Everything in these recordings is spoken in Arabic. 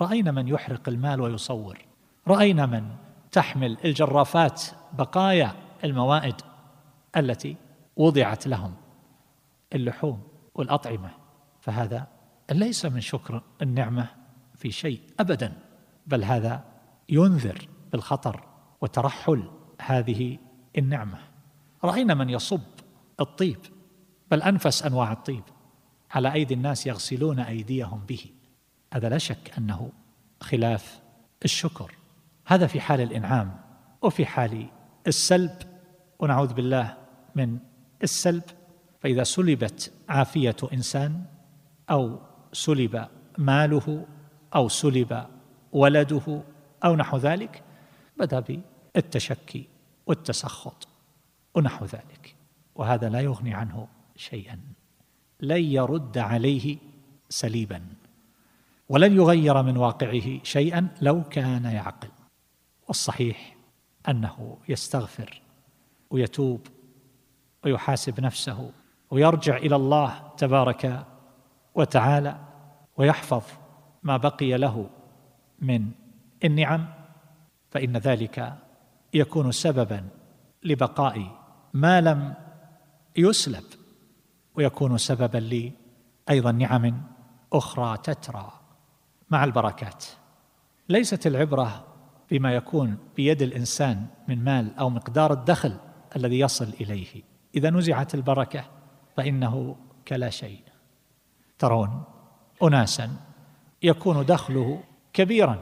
رأينا من يحرق المال ويصور. رأينا من تحمل الجرافات بقايا الموائد التي وضعت لهم اللحوم والأطعمة. فهذا ليس من شكر النعمة في شيء ابدا بل هذا ينذر بالخطر وترحل هذه النعمة. رأينا من يصب الطيب بل أنفس أنواع الطيب على أيدي الناس يغسلون أيديهم به. هذا لا شك أنه خلاف الشكر. هذا في حال الإنعام وفي حال السلب. ونعوذ بالله من السلب. فإذا سلبت عافية إنسان أو سلب ماله أو سلب ولده أو نحو ذلك بدا بالتشكي والتسخط ونحو ذلك. وهذا لا يغني عنه شيئا. لن يرد عليه سليبا. ولن يغير من واقعه شيئا لو كان يعقل. والصحيح أنه يستغفر ويتوب ويحاسب نفسه ويرجع إلى الله تبارك وتعالى ويحفظ ما بقي له من النعم فإن ذلك يكون سببا لبقاء ما لم يسلب ويكون سببا لي أيضا نعم أخرى تترى. مع البركات. ليست العبرة بما يكون بيد الإنسان من مال أو مقدار الدخل الذي يصل إليه. إذا نزعت البركة فإنه كلا شيء. ترون اناسا يكون دخله كبيرا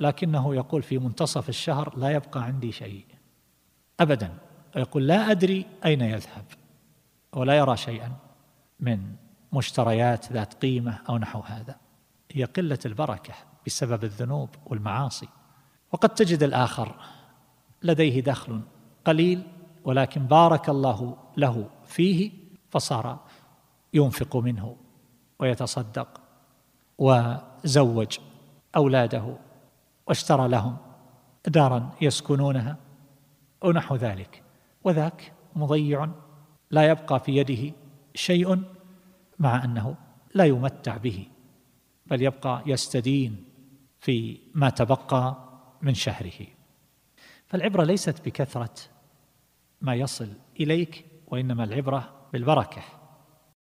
لكنه يقول في منتصف الشهر لا يبقى عندي شيء. ابدا ويقول لا أدري أين يذهب ولا يرى شيئا من مشتريات ذات قيمة أو نحو هذا. هي قلة البركة بسبب الذنوب والمعاصي. وقد تجد الآخر لديه دخل قليل ولكن بارك الله له فيه فصار ينفق منه ويتصدق وزوج أولاده واشترى لهم دارا يسكنونها ونحو ذلك. وذاك مضيع لا يبقى في يده شيء مع أنه لا يمتع به. بل يبقى يستدين في ما تبقى من شهره. فالعبرة ليست بكثرة ما يصل إليك وإنما العبرة بالبركة.